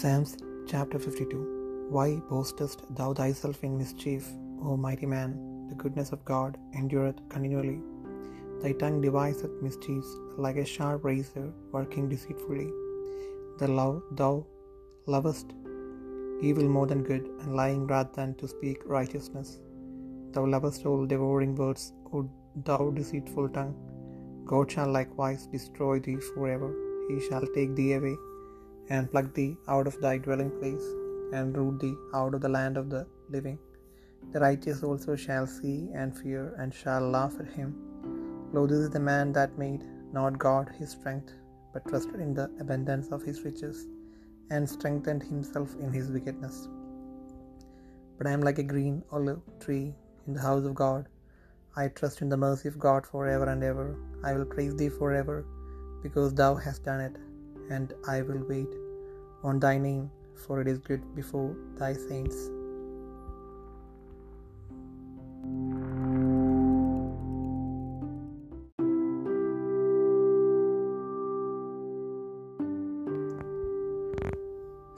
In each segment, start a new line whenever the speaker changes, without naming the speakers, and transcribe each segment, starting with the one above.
Psalms chapter 52 Why boastest thou thyself in mischief, O mighty man? The goodness of God endureth continually. Thy tongue deviseth mischiefs like a sharp razor, working deceitfully. The love thou lovest evil more than good, and lying rather than to speak righteousness. Thou lovest all devouring words, O thou deceitful tongue. God shall likewise destroy thee forever. He shall take thee away, and pluck thee out of thy dwelling place, and root thee out of the land of the living. The righteous also shall see and fear, and shall laugh at him. Lo, this is the man that made not God his strength, but trusted in the abundance of his riches, and strengthened himself in his wickedness. But I am like a green olive tree in the house of God. I trust in the mercy of God for ever and ever. I will praise thee forever, because thou hast done it, and I will wait on thy name, for it is good before thy saints.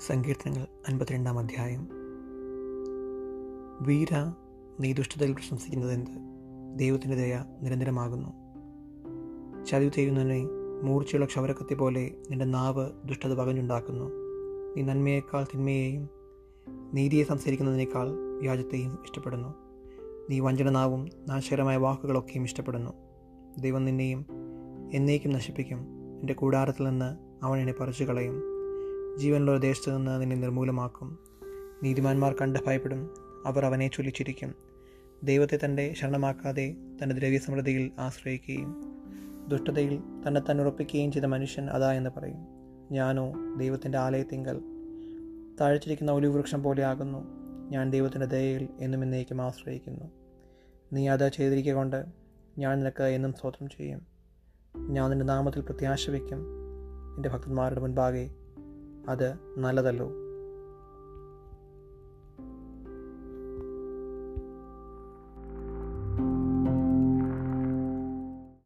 സങ്കീർത്തനങ്ങൾ അൻപത്തിരണ്ടാം അധ്യായം. വീര നീ ദുഷ്ടതയിൽ പ്രശംസിക്കുന്നത് എന്ത് ദൈവത്തിന്റെ ദയ നിരന്തരമാകുന്നു. ചതിവ് ചെയ്യുന്നതിനെ മൂർച്ചയുള്ള ക്ഷവരക്കത്തി പോലെ നിന്റെ നാവ് ദുഷ്ടത പകഞ്ഞുണ്ടാക്കുന്നു. നീ നന്മയേക്കാൾ തിന്മയെയും നീതിയെ സംസാരിക്കുന്നതിനേക്കാൾ വ്യാജത്തെയും ഇഷ്ടപ്പെടുന്നു. നീ വഞ്ചനനാവും നാശകരമായ വാക്കുകളൊക്കെയും ഇഷ്ടപ്പെടുന്നു. ദൈവം നിന്നെയും എന്നേക്കും നശിപ്പിക്കും. എന്റെ കൂടാരത്തിൽ നിന്ന് അവൻ എന്നെ പറിച്ചു കളയും ജീവനുള്ള ദേശത്ത് നിന്ന് നിന്നെ നിർമൂലമാക്കും. നീതിമാന്മാർ കണ്ട് ഭയപ്പെടും. അവർ അവനെ ചൊല്ലിച്ചിരിക്കും. ദൈവത്തെ തന്റെ ശരണമാക്കാതെ തന്റെ ദ്രവ്യസമൃദ്ധിയിൽ ആശ്രയിക്കുകയും ദുഷ്ടതയിൽ തന്നെ തന്നെ ഉറപ്പിക്കുകയും ചെയ്ത മനുഷ്യൻ അതാ എന്ന് പറയും. ഞാനോ ദൈവത്തിന്റെ ആലയത്തിങ്കൽ. താഴ്ചിരിക്കുന്ന ഒലിവ് വൃക്ഷം പോലെ ആകുന്നു ഞാൻ ദൈവത്തിന്റെ ദയയിൽ എന്നും എന്നേക്കും ആശ്രയിക്കുന്നു. നീ അത് ചെയ്തിരിക്കുക കൊണ്ട് ഞാൻ നിനക്ക് എന്നും സ്തോത്രം ചെയ്യും. ഞാൻ നിന്റെ നാമത്തിൽ പ്രത്യാശ വയ്ക്കും. എന്റെ ഭക്തന്മാരുടെ മുൻപാകെ അത് നല്ലതല്ലോ.